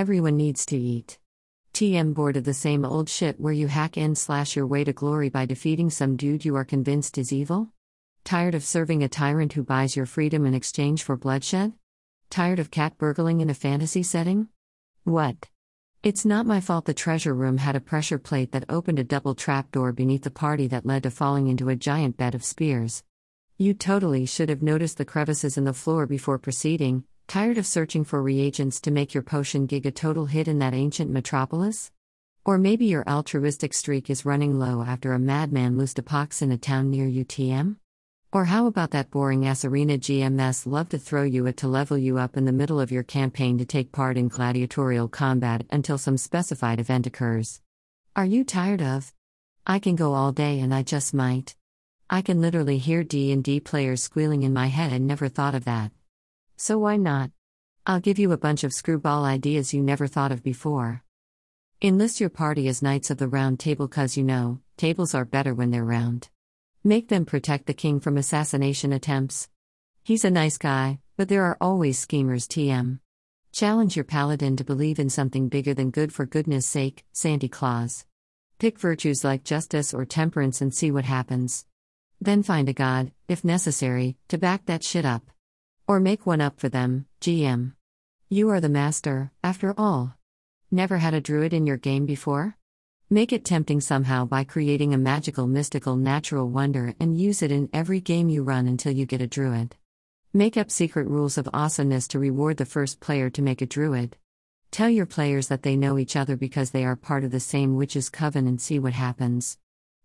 Everyone needs to eat. TM bored of the same old shit where you hack and slash your way to glory by defeating some dude you are convinced is evil? Tired of serving a tyrant who buys your freedom in exchange for bloodshed? Tired of cat burgling in a fantasy setting? What? It's not my fault the treasure room had a pressure plate that opened a double trapdoor beneath the party that led to falling into a giant bed of spears. You totally should have noticed the crevices in the floor before proceeding, Tired of searching for reagents to make your potion gig a total hit in that ancient metropolis? Or maybe your altruistic streak is running low after a madman loosed a pox in a town near UTM? Or how about that boring ass arena GMS love to throw you at to level you up in the middle of your campaign to take part in gladiatorial combat until some specified event occurs? Are you tired of? I can go all day and I just might. I can literally hear D&D players squealing in my head and never thought of that. So why not? I'll give you a bunch of screwball ideas you never thought of before. Enlist your party as Knights of the Round Table cuz you know, tables are better when they're round. Make them protect the king from assassination attempts. He's a nice guy, but there are always schemers TM. Challenge your paladin to believe in something bigger than good for goodness sake, Santa Claus. Pick virtues like justice or temperance and see what happens. Then find a god, if necessary, to back that shit up. Or make one up for them, GM. You are the master, after all. Never had a druid in your game before? Make it tempting somehow by creating a magical, mystical, natural wonder and use it in every game you run until you get a druid. Make up secret rules of awesomeness to reward the first player to make a druid. Tell your players that they know each other because they are part of the same witches' coven and see what happens.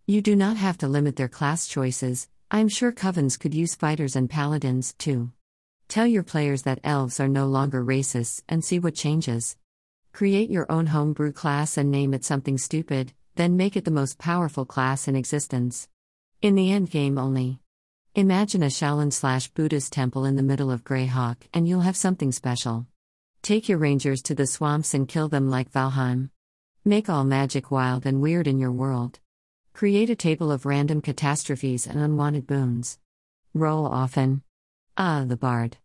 You do not have to limit their class choices, I'm sure covens could use fighters and paladins, too. Tell your players that elves are no longer racists and see what changes. Create your own homebrew class and name it something stupid, then make it the most powerful class in existence. In the end game only. Imagine a Shaolin slash Buddhist temple in the middle of Greyhawk and you'll have something special. Take your rangers to the swamps and kill them like Valheim. Make all magic wild and weird in your world. Create a table of random catastrophes and unwanted boons. Roll often. Ah, the bard.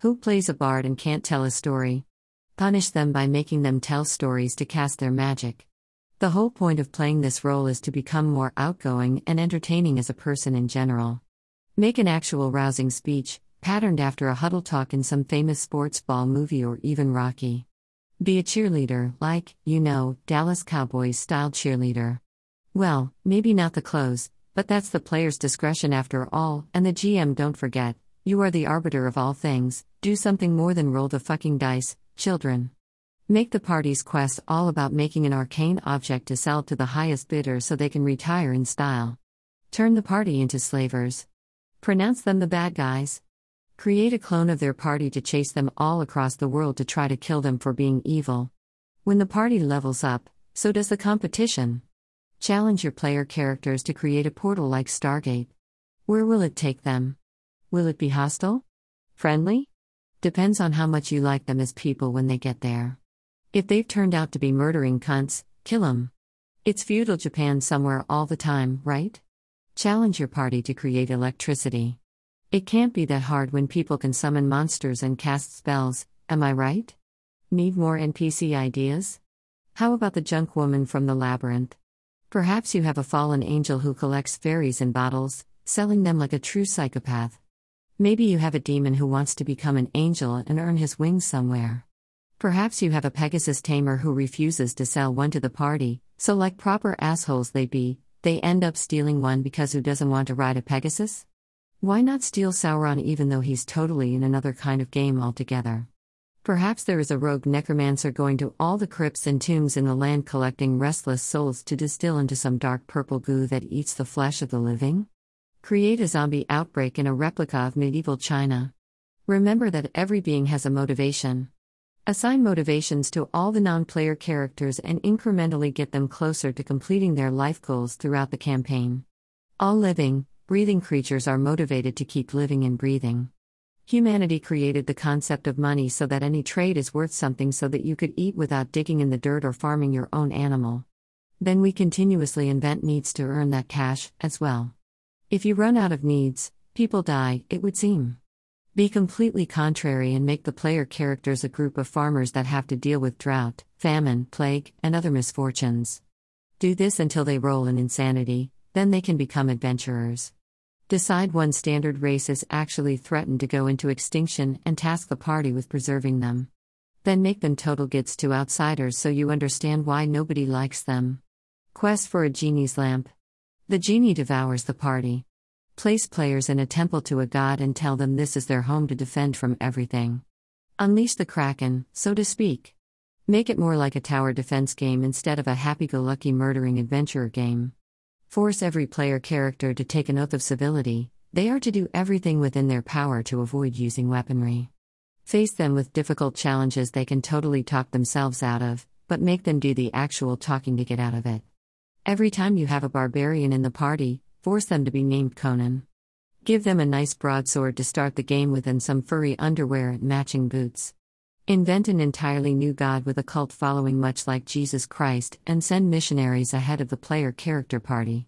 Who plays a bard and can't tell a story? Punish them by making them tell stories to cast their magic. The whole point of playing this role is to become more outgoing and entertaining as a person in general. Make an actual rousing speech, patterned after a huddle talk in some famous sports ball movie or even Rocky. Be a cheerleader, like, you know, Dallas Cowboys style cheerleader. Well, maybe not the clothes, but that's the player's discretion after all, and the GM don't forget, you are the arbiter of all things, do something more than roll the fucking dice, children. Make the party's quest all about making an arcane object to sell to the highest bidder so they can retire in style. Turn the party into slavers. Pronounce them the bad guys. Create a clone of their party to chase them all across the world to try to kill them for being evil. When the party levels up, so does the competition. Challenge your player characters to create a portal like Stargate. Where will it take them? Will it be hostile? Friendly? Depends on how much you like them as people when they get there. If they've turned out to be murdering cunts, kill 'em. It's feudal Japan somewhere all the time, right? Challenge your party to create electricity. It can't be that hard when people can summon monsters and cast spells, am I right? Need more NPC ideas? How about the junk woman from the labyrinth? Perhaps you have a fallen angel who collects fairies in bottles, selling them like a true psychopath. Maybe you have a demon who wants to become an angel and earn his wings somewhere. Perhaps you have a Pegasus tamer who refuses to sell one to the party, so, like proper assholes they be, they end up stealing one because who doesn't want to ride a Pegasus? Why not steal Sauron even though he's totally in another kind of game altogether? Perhaps there is a rogue necromancer going to all the crypts and tombs in the land collecting restless souls to distill into some dark purple goo that eats the flesh of the living? Create a zombie outbreak in a replica of medieval China. Remember that every being has a motivation. Assign motivations to all the non player characters and incrementally get them closer to completing their life goals throughout the campaign. All living, breathing creatures are motivated to keep living and breathing. Humanity created the concept of money so that any trade is worth something so that you could eat without digging in the dirt or farming your own animal. Then we continuously invent needs to earn that cash, as well. If you run out of needs, people die, it would seem. Be completely contrary and make the player characters a group of farmers that have to deal with drought, famine, plague, and other misfortunes. Do this until they roll in insanity, then they can become adventurers. Decide one standard race is actually threatened to go into extinction and task the party with preserving them. Then make them total gits to outsiders so you understand why nobody likes them. Quest for a genie's lamp. The genie devours the party. Place players in a temple to a god and tell them this is their home to defend from everything. Unleash the kraken, so to speak. Make it more like a tower defense game instead of a happy go lucky murdering adventurer game. Force every player character to take an oath of civility, they are to do everything within their power to avoid using weaponry. Face them with difficult challenges they can totally talk themselves out of, but make them do the actual talking to get out of it. Every time you have a barbarian in the party, force them to be named Conan. Give them a nice broadsword to start the game with and some furry underwear and matching boots. Invent an entirely new god with a cult following much like Jesus Christ and send missionaries ahead of the player character party.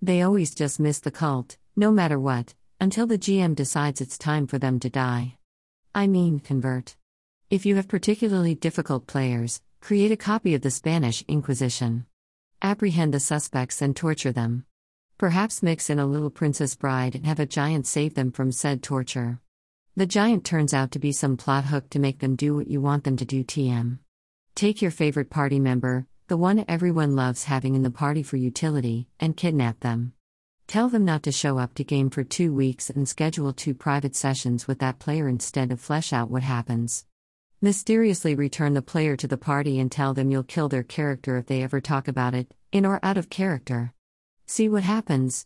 They always just miss the cult, no matter what, until the GM decides it's time for them to die. I mean, convert. If you have particularly difficult players, create a copy of the Spanish Inquisition. Apprehend the suspects and torture them. Perhaps mix in a little princess bride and have a giant save them from said torture. The giant turns out to be some plot hook to make them do what you want them to do. TM. Take your favorite party member, the one everyone loves having in the party for utility, and kidnap them. Tell them not to show up to game for two weeks and schedule two private sessions with that player instead of flesh out what happens. Mysteriously return the player to the party and tell them you'll kill their character if they ever talk about it, in or out of character. See what happens.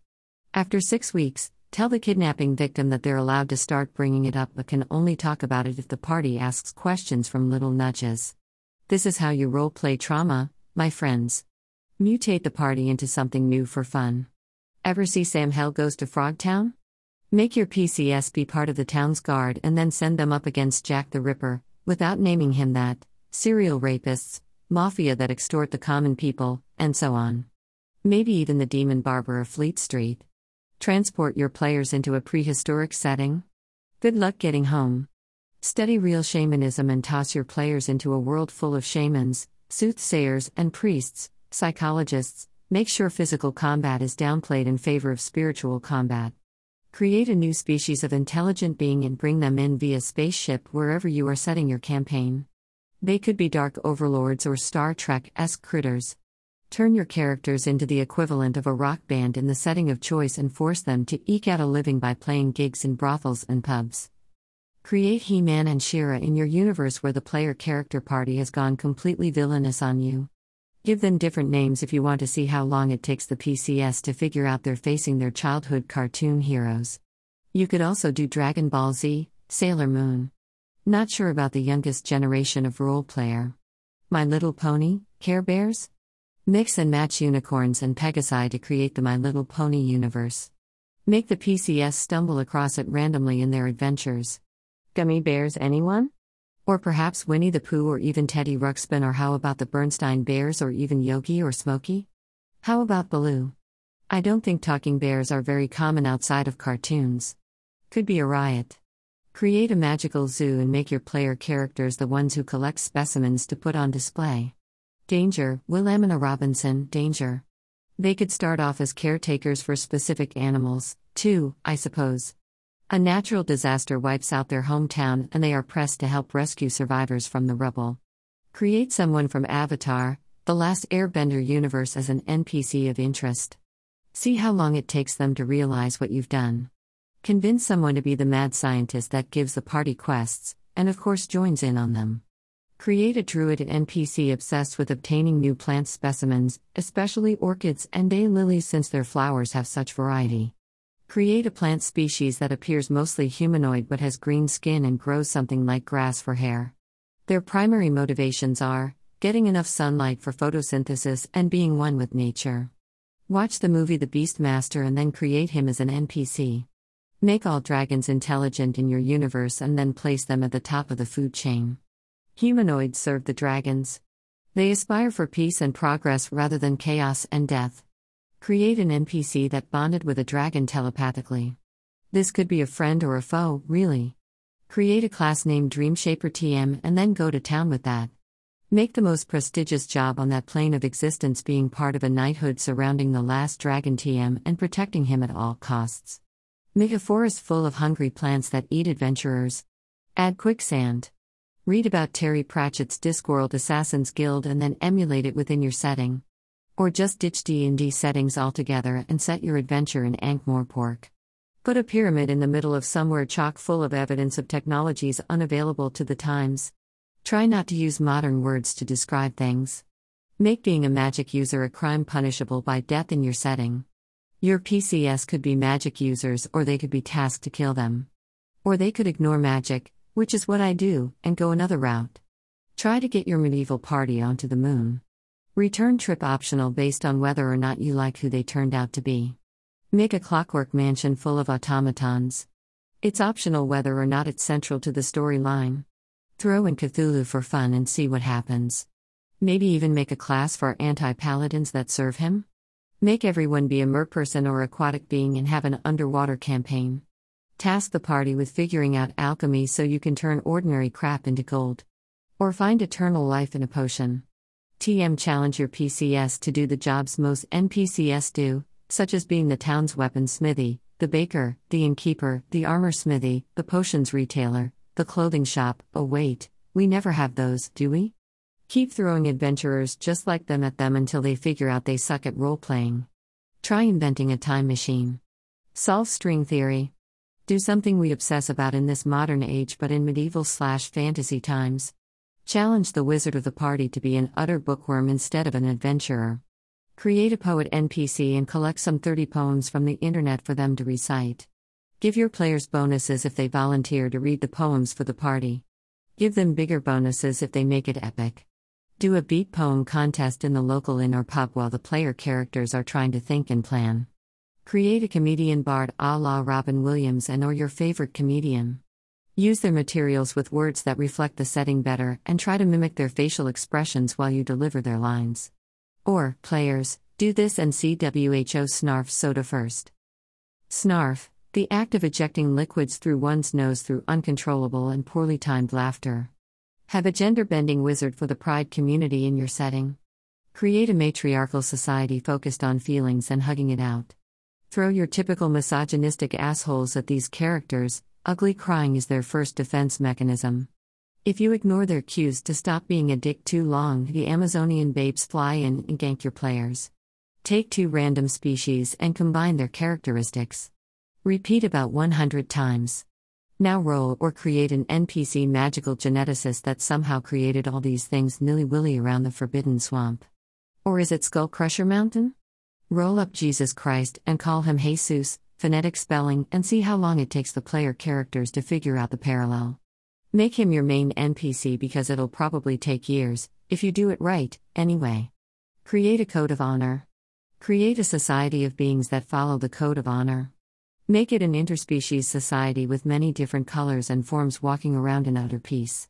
After six weeks, tell the kidnapping victim that they're allowed to start bringing it up but can only talk about it if the party asks questions from little nudges. This is how you role play trauma, my friends. Mutate the party into something new for fun. Ever see Sam Hell Goes to Frogtown? Make your PCS be part of the town's guard and then send them up against Jack the Ripper, without naming him that, serial rapists, mafia that extort the common people, and so on. Maybe even the demon barber of Fleet Street. Transport your players into a prehistoric setting? Good luck getting home. Study real shamanism and toss your players into a world full of shamans, soothsayers, and priests, psychologists. Make sure physical combat is downplayed in favor of spiritual combat. Create a new species of intelligent being and bring them in via spaceship wherever you are setting your campaign. They could be dark overlords or Star Trek esque critters. Turn your characters into the equivalent of a rock band in the setting of choice and force them to eke out a living by playing gigs in brothels and pubs. Create He Man and She-Ra in your universe where the player character party has gone completely villainous on you. Give them different names if you want to see how long it takes the PCS to figure out they're facing their childhood cartoon heroes. You could also do Dragon Ball Z, Sailor Moon. Not sure about the youngest generation of role player. My Little Pony, Care Bears? Mix and match unicorns and Pegasi to create the My Little Pony universe. Make the PCS stumble across it randomly in their adventures. Gummy bears, anyone? Or perhaps Winnie the Pooh or even Teddy Ruxpin, or how about the Bernstein Bears or even Yogi or Smokey? How about Baloo? I don't think talking bears are very common outside of cartoons. Could be a riot. Create a magical zoo and make your player characters the ones who collect specimens to put on display. Danger, Willamina Robinson, Danger. They could start off as caretakers for specific animals, too, I suppose. A natural disaster wipes out their hometown and they are pressed to help rescue survivors from the rubble. Create someone from Avatar, the last airbender universe as an NPC of interest. See how long it takes them to realize what you've done. Convince someone to be the mad scientist that gives the party quests, and of course joins in on them. Create a druid NPC obsessed with obtaining new plant specimens, especially orchids and daylilies since their flowers have such variety. Create a plant species that appears mostly humanoid but has green skin and grows something like grass for hair. Their primary motivations are getting enough sunlight for photosynthesis and being one with nature. Watch the movie The Beastmaster and then create him as an NPC. Make all dragons intelligent in your universe and then place them at the top of the food chain. Humanoids serve the dragons. They aspire for peace and progress rather than chaos and death. Create an NPC that bonded with a dragon telepathically. This could be a friend or a foe, really. Create a class named Dreamshaper TM and then go to town with that. Make the most prestigious job on that plane of existence being part of a knighthood surrounding the last dragon TM and protecting him at all costs. Make a forest full of hungry plants that eat adventurers. Add quicksand. Read about Terry Pratchett's Discworld Assassins Guild and then emulate it within your setting. Or just ditch D&D settings altogether and set your adventure in Ankh-Morpork. Put a pyramid in the middle of somewhere chock full of evidence of technologies unavailable to the times. Try not to use modern words to describe things. Make being a magic user a crime punishable by death in your setting. Your PCS could be magic users, or they could be tasked to kill them. Or they could ignore magic, which is what I do, and go another route. Try to get your medieval party onto the moon. Return trip optional based on whether or not you like who they turned out to be. Make a clockwork mansion full of automatons. It's optional whether or not it's central to the storyline. Throw in Cthulhu for fun and see what happens. Maybe even make a class for anti paladins that serve him? Make everyone be a merperson or aquatic being and have an underwater campaign. Task the party with figuring out alchemy so you can turn ordinary crap into gold. Or find eternal life in a potion. TM challenge your PCS to do the jobs most NPCS do, such as being the town's weapon smithy, the baker, the innkeeper, the armor smithy, the potions retailer, the clothing shop. Oh, wait, we never have those, do we? Keep throwing adventurers just like them at them until they figure out they suck at role playing. Try inventing a time machine. Solve string theory. Do something we obsess about in this modern age but in medieval slash fantasy times. Challenge the wizard of the party to be an utter bookworm instead of an adventurer. Create a poet NPC and collect some 30 poems from the internet for them to recite. Give your players bonuses if they volunteer to read the poems for the party. Give them bigger bonuses if they make it epic. Do a beat poem contest in the local inn or pub while the player characters are trying to think and plan. Create a comedian bard a la Robin Williams and or your favorite comedian. Use their materials with words that reflect the setting better and try to mimic their facial expressions while you deliver their lines. Or, players, do this and see WHO snarf soda first. Snarf, the act of ejecting liquids through one's nose through uncontrollable and poorly timed laughter. Have a gender bending wizard for the pride community in your setting. Create a matriarchal society focused on feelings and hugging it out. Throw your typical misogynistic assholes at these characters, ugly crying is their first defense mechanism. If you ignore their cues to stop being a dick too long, the Amazonian babes fly in and gank your players. Take two random species and combine their characteristics. Repeat about 100 times. Now roll or create an NPC magical geneticist that somehow created all these things nilly willy around the Forbidden Swamp. Or is it Skull Crusher Mountain? Roll up Jesus Christ and call him Jesus, phonetic spelling, and see how long it takes the player characters to figure out the parallel. Make him your main NPC because it'll probably take years, if you do it right, anyway. Create a code of honor. Create a society of beings that follow the code of honor. Make it an interspecies society with many different colors and forms walking around in utter peace.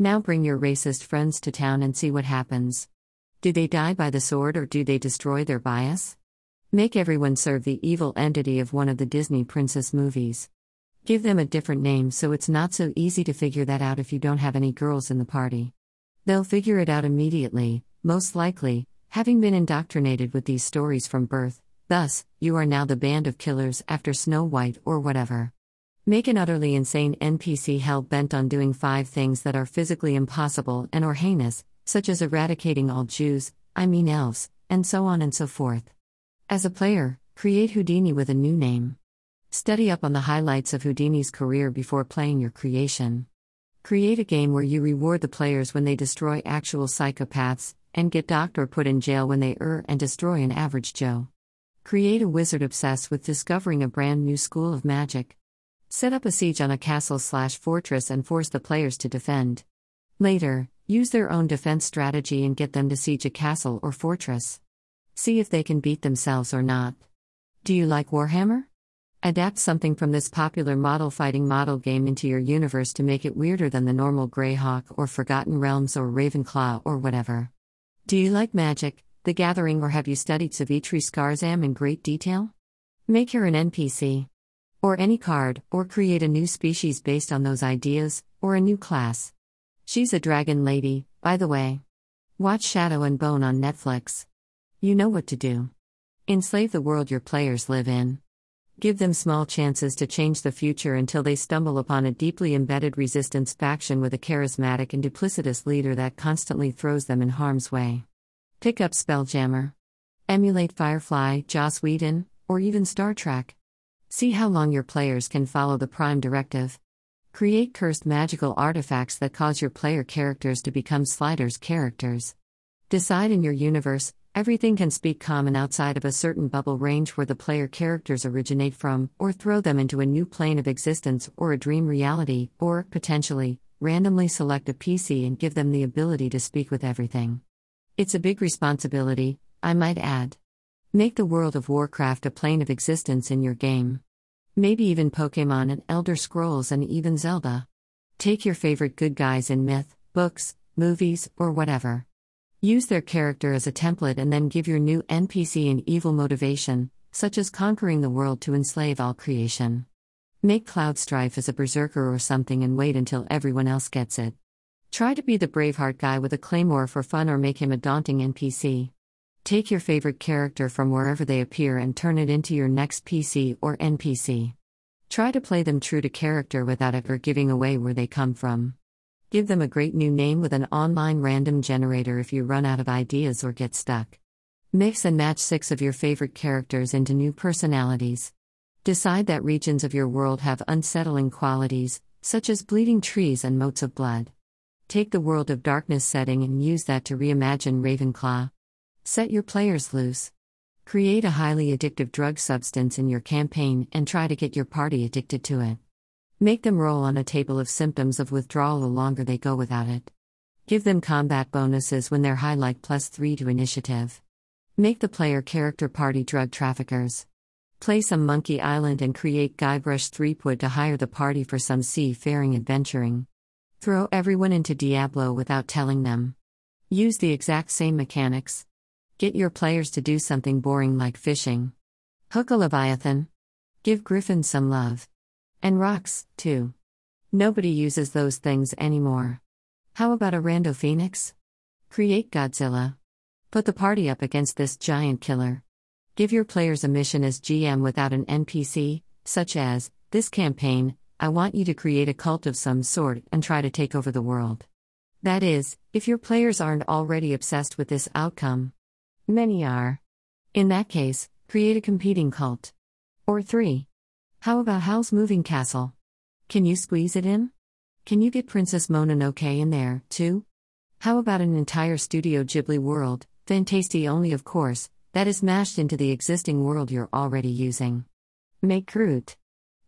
Now bring your racist friends to town and see what happens. Do they die by the sword or do they destroy their bias? Make everyone serve the evil entity of one of the Disney princess movies. Give them a different name so it's not so easy to figure that out if you don't have any girls in the party. They'll figure it out immediately, most likely, having been indoctrinated with these stories from birth, Thus, you are now the band of killers after Snow White or whatever. Make an utterly insane NPC hell bent on doing five things that are physically impossible and or heinous, such as eradicating all Jews, I mean elves, and so on and so forth. As a player, create Houdini with a new name. Study up on the highlights of Houdini's career before playing your creation. Create a game where you reward the players when they destroy actual psychopaths, and get docked or put in jail when they err and destroy an average Joe. Create a wizard obsessed with discovering a brand new school of magic. Set up a siege on a castle slash fortress and force the players to defend. Later, use their own defense strategy and get them to siege a castle or fortress. See if they can beat themselves or not. Do you like Warhammer? Adapt something from this popular model fighting model game into your universe to make it weirder than the normal Greyhawk or Forgotten Realms or Ravenloft or whatever. Do you like magic? The Gathering, or have you studied Sivitri Scarzam in great detail? Make her an NPC. Or any card, or create a new species based on those ideas, or a new class. She's a dragon lady, by the way. Watch Shadow and Bone on Netflix. You know what to do. Enslave the world your players live in. Give them small chances to change the future until they stumble upon a deeply embedded resistance faction with a charismatic and duplicitous leader that constantly throws them in harm's way. Pick up Spelljammer. Emulate Firefly, Joss Whedon, or even Star Trek. See how long your players can follow the Prime Directive. Create cursed magical artifacts that cause your player characters to become Sliders characters. Decide in your universe Everything can speak common outside of a certain bubble range where the player characters originate from, or throw them into a new plane of existence or a dream reality, or, potentially, randomly select a PC and give them the ability to speak with everything. It's a big responsibility, I might add. Make the world of Warcraft a plane of existence in your game. Maybe even Pokemon and Elder Scrolls and even Zelda. Take your favorite good guys in myth, books, movies, or whatever. Use their character as a template and then give your new NPC an evil motivation, such as conquering the world to enslave all creation. Make Cloud Strife as a berserker or something and wait until everyone else gets it. Try to be the Braveheart guy with a claymore for fun or make him a daunting NPC. Take your favorite character from wherever they appear and turn it into your next PC or NPC. Try to play them true to character without ever giving away where they come from. Give them a great new name with an online random generator if you run out of ideas or get stuck. Mix and match six of your favorite characters into new personalities. Decide that regions of your world have unsettling qualities, such as bleeding trees and moats of blood. Take the World of Darkness setting and use that to reimagine Ravenloft. Set your players loose. Create a highly addictive drug substance in your campaign and try to get your party addicted to it. Make them roll on a table of symptoms of withdrawal the longer they go without it. Give them combat bonuses when they're high, like plus 3 to initiative. Make the player character party drug traffickers. Play some Monkey Island and create Guybrush Threepwood to hire the party for some seafaring adventuring. Throw everyone into Diablo without telling them. Use the exact same mechanics. Get your players to do something boring like fishing. Hook a Leviathan. Give Griffin some love. And rocks, too. Nobody uses those things anymore. How about a rando phoenix? Create Godzilla. Put the party up against this giant killer. Give your players a mission as GM without an NPC, such as, this campaign, I want you to create a cult of some sort and try to take over the world. That is, if your players aren't already obsessed with this outcome. Many are. In that case, create a competing cult. Or 3. How about Howl's Moving Castle? Can you squeeze it in? Can you get Princess Mononoke in there, too? How about an entire Studio Ghibli world, Fantasty only of course, that is mashed into the existing world you're already using? Make Groot.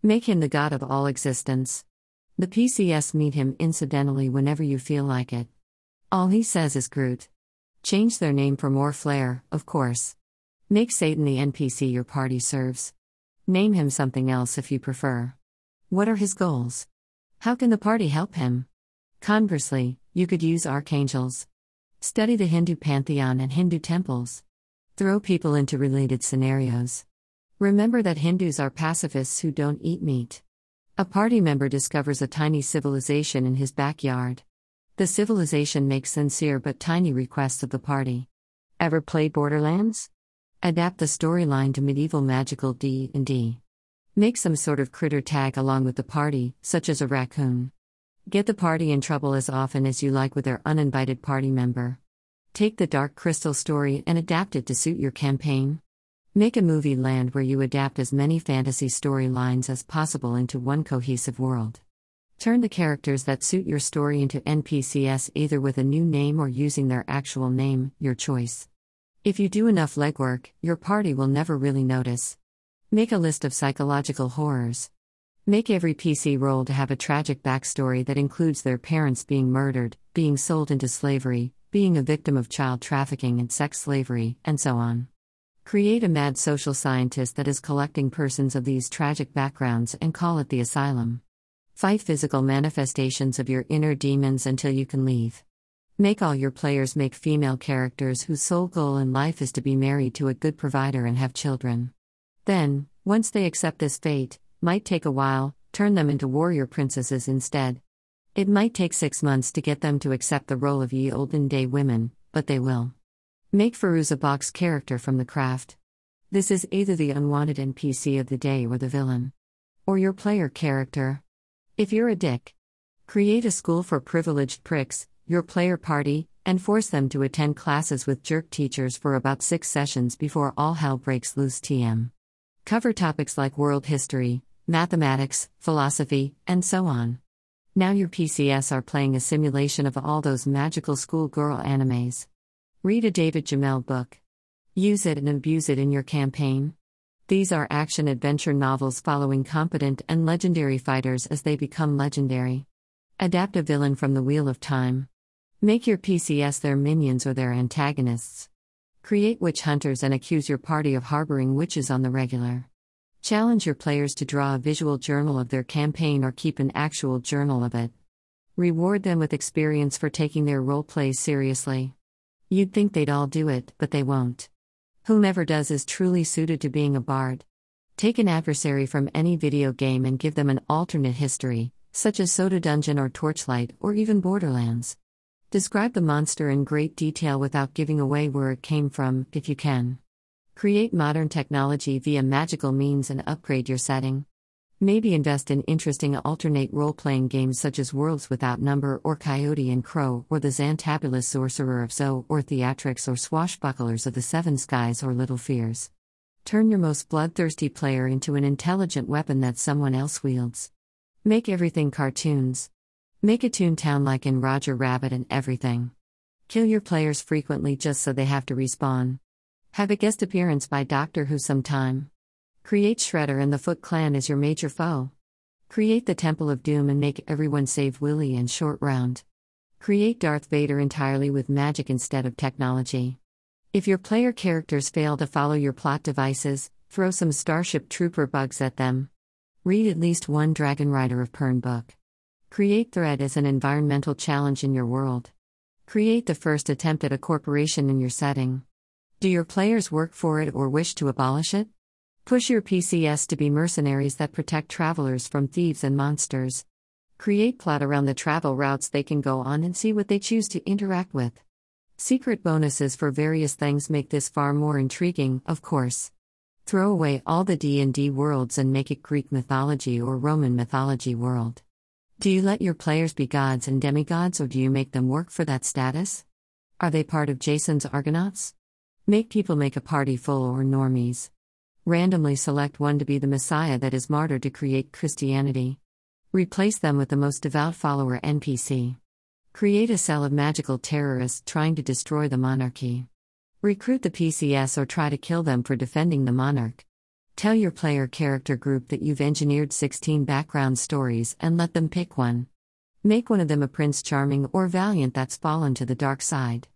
Make him the god of all existence. The PCS meet him incidentally whenever you feel like it. All he says is Groot. Change their name for more flair, of course. Make Satan the NPC your party serves. Name him something else if you prefer. What are his goals? How can the party help him? Conversely, you could use archangels. Study the Hindu pantheon and Hindu temples. Throw people into related scenarios. Remember that Hindus are pacifists who don't eat meat. A party member discovers a tiny civilization in his backyard. The civilization makes sincere but tiny requests of the party. Ever play Borderlands? Adapt the storyline to medieval magical D&D. Make some sort of critter tag along with the party, such as a raccoon. Get the party in trouble as often as you like with their uninvited party member. Take the Dark Crystal story and adapt it to suit your campaign. Make a movie land where you adapt as many fantasy storylines as possible into one cohesive world. Turn the characters that suit your story into NPCs either with a new name or using their actual name, your choice. If you do enough legwork, your party will never really notice. Make a list of psychological horrors. Make every PC role to have a tragic backstory that includes their parents being murdered, being sold into slavery, being a victim of child trafficking and sex slavery, and so on. Create a mad social scientist that is collecting persons of these tragic backgrounds and call it the asylum. Fight physical manifestations of your inner demons until you can leave. Make all your players make female characters whose sole goal in life is to be married to a good provider and have children. Then, once they accept this fate, might take a while, turn them into warrior princesses instead. It might take six months to get them to accept the role of ye olden day women, but they will. Make Fairuza Balk's character from the craft. This is either the unwanted NPC of the day or the villain. Or your player character. If you're a dick, create a school for privileged pricks, your player party, and force them to attend classes with jerk teachers for about six sessions before all hell breaks loose. TM. Cover topics like world history, mathematics, philosophy, and so on. Now your PCS are playing a simulation of all those magical schoolgirl animes. Read a David Gemmell book. Use it and abuse it in your campaign. These are action adventure novels following competent and legendary fighters as they become legendary. Adapt a villain from the Wheel of Time. Make your PCS their minions or their antagonists. Create witch hunters and accuse your party of harboring witches on the regular. Challenge your players to draw a visual journal of their campaign or keep an actual journal of it. Reward them with experience for taking their role plays seriously. You'd think they'd all do it, but they won't. Whomever does is truly suited to being a bard. Take an adversary from any video game and give them an alternate history, such as Soda Dungeon or Torchlight, or even Borderlands. Describe the monster in great detail without giving away where it came from, if you can. Create modern technology via magical means and upgrade your setting. Maybe invest in interesting alternate role playing games such as Worlds Without Number or Coyote and Crow or the Xantabulous Sorcerer of Zo or Theatrix or Swashbucklers of the Seven Skies or Little Fears. Turn your most bloodthirsty player into an intelligent weapon that someone else wields. Make everything cartoons. Make a Toontown like in Roger Rabbit and everything. Kill your players frequently just so they have to respawn. Have a guest appearance by Doctor Who sometime. Create Shredder and the Foot Clan as your major foe. Create the Temple of Doom and make everyone save Willy and Short Round. Create Darth Vader entirely with magic instead of technology. If your player characters fail to follow your plot devices, throw some Starship Trooper bugs at them. Read at least one Dragon Rider of Pern book. Create Thread as an environmental challenge in your world. Create the first attempt at a corporation in your setting. Do your players work for it or wish to abolish it? Push your PCS to be mercenaries that protect travelers from thieves and monsters. Create plot around the travel routes they can go on and see what they choose to interact with. Secret bonuses for various things make this far more intriguing, of course. Throw away all the D&D worlds and make it Greek mythology or Roman mythology world. Do you let your players be gods and demigods or do you make them work for that status? Are they part of Jason's Argonauts? Make people make a party full or normies. Randomly select one to be the Messiah that is martyred to create Christianity. Replace them with the most devout follower NPC. Create a cell of magical terrorists trying to destroy the monarchy. Recruit the PCS or try to kill them for defending the monarch. Tell your player character group that you've engineered 16 background stories and let them pick one. Make one of them a Prince Charming or Valiant that's fallen to the dark side.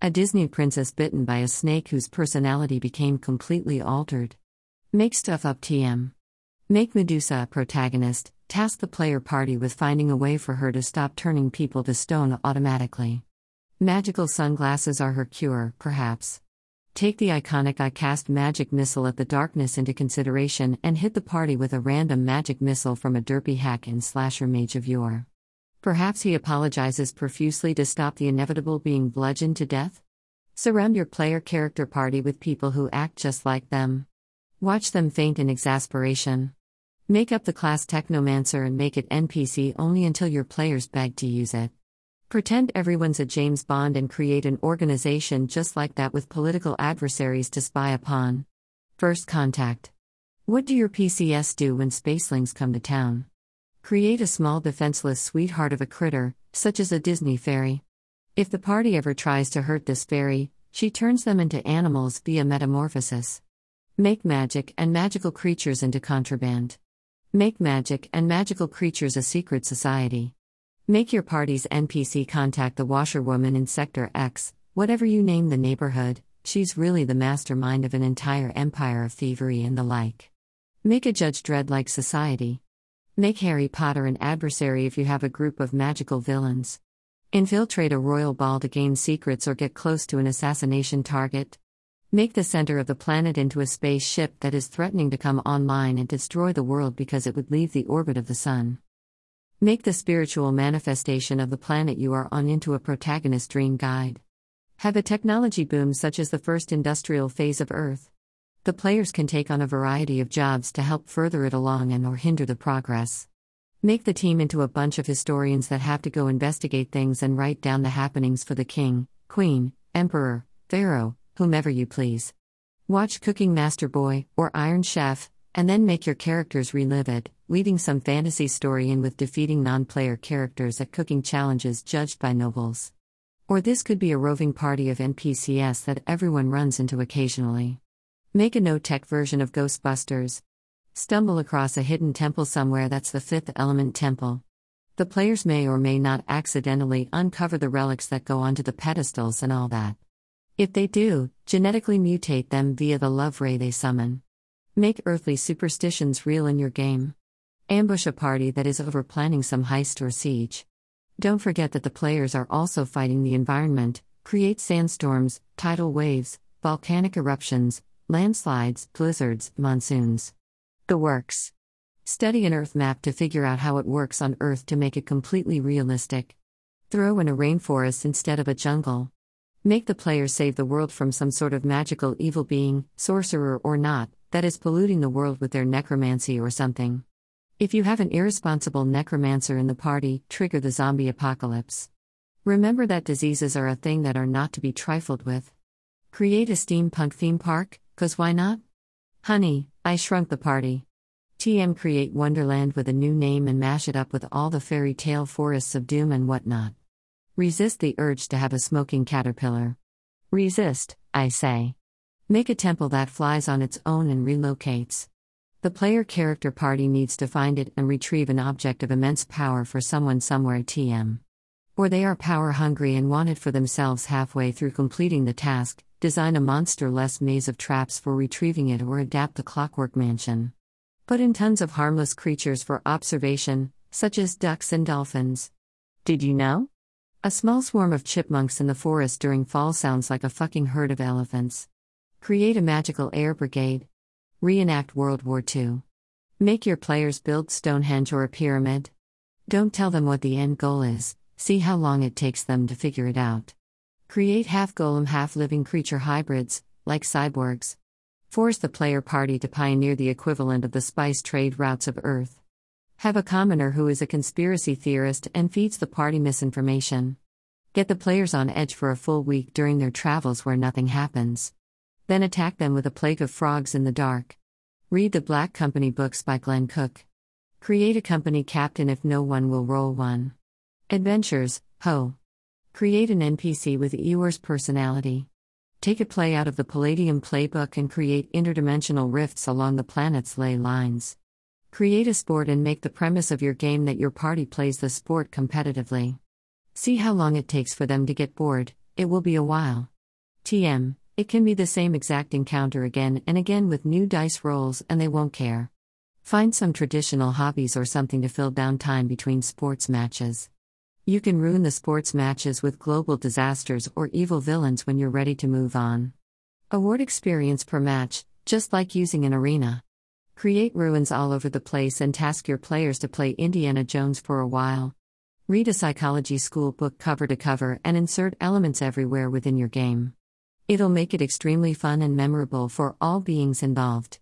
A Disney princess bitten by a snake whose personality became completely altered. Make stuff up TM. Make Medusa a protagonist, task the player party with finding a way for her to stop turning people to stone automatically. Magical sunglasses are her cure, perhaps. Take the iconic I cast magic missile at the darkness into consideration and hit the party with a random magic missile from a derpy hack and slasher mage of yore. Perhaps he apologizes profusely to stop the inevitable being bludgeoned to death? Surround your player character party with people who act just like them. Watch them faint in exasperation. Make up the class Technomancer and make it NPC only until your players beg to use it. Pretend everyone's a James Bond and create an organization just like that with political adversaries to spy upon. First Contact. What do your PCS do when spacelings come to town? Create a small defenseless sweetheart of a critter, such as a Disney fairy. If the party ever tries to hurt this fairy, she turns them into animals via metamorphosis. Make magic and magical creatures into contraband. Make magic and magical creatures a secret society. Make your party's NPC contact the washerwoman in Sector X, whatever you name the neighborhood, she's really the mastermind of an entire empire of thievery and the like. Make a Judge Dredd like society. Make Harry Potter an adversary if you have a group of magical villains. Infiltrate a royal ball to gain secrets or get close to an assassination target. Make the center of the planet into a spaceship that is threatening to come online and destroy the world because it would leave the orbit of the sun. Make the spiritual manifestation of the planet you are on into a protagonist dream guide. Have a technology boom such as the first industrial phase of Earth. The players can take on a variety of jobs to help further it along and or hinder the progress. Make the team into a bunch of historians that have to go investigate things and write down the happenings for the king, queen, emperor, pharaoh, whomever you please. Watch Cooking Master Boy or Iron Chef, and then make your characters relive it, weaving some fantasy story in with defeating non player characters at cooking challenges judged by nobles. Or this could be a roving party of NPCs that everyone runs into occasionally. Make a no tech version of Ghostbusters, Stumble across a hidden temple somewhere that's the fifth element temple. The players may or may not accidentally uncover the relics that go onto the pedestals and all that. If they do, genetically mutate them via the love ray they summon. Make earthly superstitions real in your game. Ambush a party that is over planning some heist or siege. Don't forget that the players are also fighting the environment, create sandstorms, tidal waves, volcanic eruptions, landslides, blizzards, monsoons. The works. Study an Earth map to figure out how it works on Earth to make it completely realistic. Throw in a rainforest instead of a jungle. Make the players save the world from some sort of magical evil being, sorcerer or not, that is polluting the world with their necromancy or something. If you have an irresponsible necromancer in the party, trigger the zombie apocalypse. Remember that diseases are a thing that are not to be trifled with. Create a steampunk theme park, cause why not? Honey, I shrunk the party. TM create Wonderland with a new name and mash it up with all the fairy tale forests of doom and whatnot. Resist the urge to have a smoking caterpillar. Resist, I say. Make a temple that flies on its own and relocates. The player character party needs to find it and retrieve an object of immense power for someone somewhere TM. Or they are power hungry and want it for themselves halfway through completing the task, design a monster less maze of traps for retrieving it, or adapt the clockwork mansion. Put in tons of harmless creatures for observation, such as ducks and dolphins. Did you know? A small swarm of chipmunks in the forest during fall sounds like a fucking herd of elephants. Create a magical air brigade. Reenact World War II. Make your players build Stonehenge or a pyramid. Don't tell them what the end goal is, see how long it takes them to figure it out. Create half golem, half living creature hybrids, like cyborgs. Force the player party to pioneer the equivalent of the spice trade routes of Earth. Have a commoner who is a conspiracy theorist and feeds the party misinformation. Get the players on edge for a full week during their travels where nothing happens. Then attack them with a plague of frogs in the dark. Read the Black Company books by Glenn Cook. Create a company captain if no one will roll one. Adventures, ho. Create an NPC with Eeyore's personality. Take a play out of the Palladium playbook and create interdimensional rifts along the planet's ley lines. Create a sport and make the premise of your game that your party plays the sport competitively. See how long it takes for them to get bored, it will be a while. TM, it can be the same exact encounter again and again with new dice rolls and they won't care. Find some traditional hobbies or something to fill down time between sports matches. You can ruin the sports matches with global disasters or evil villains when you're ready to move on. Award experience per match, just like using an arena. Create ruins all over the place and task your players to play Indiana Jones for a while. Read a psychology school book cover to cover and insert elements everywhere within your game. It'll make it extremely fun and memorable for all beings involved.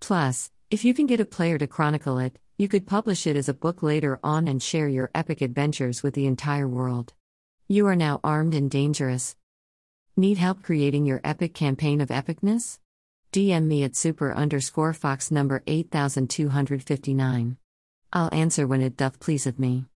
Plus, if you can get a player to chronicle it, you could publish it as a book later on and share your epic adventures with the entire world. You are now armed and dangerous. Need help creating your epic campaign of epicness? DM me at super underscore fox number 8259. I'll answer when it doth pleaseth me.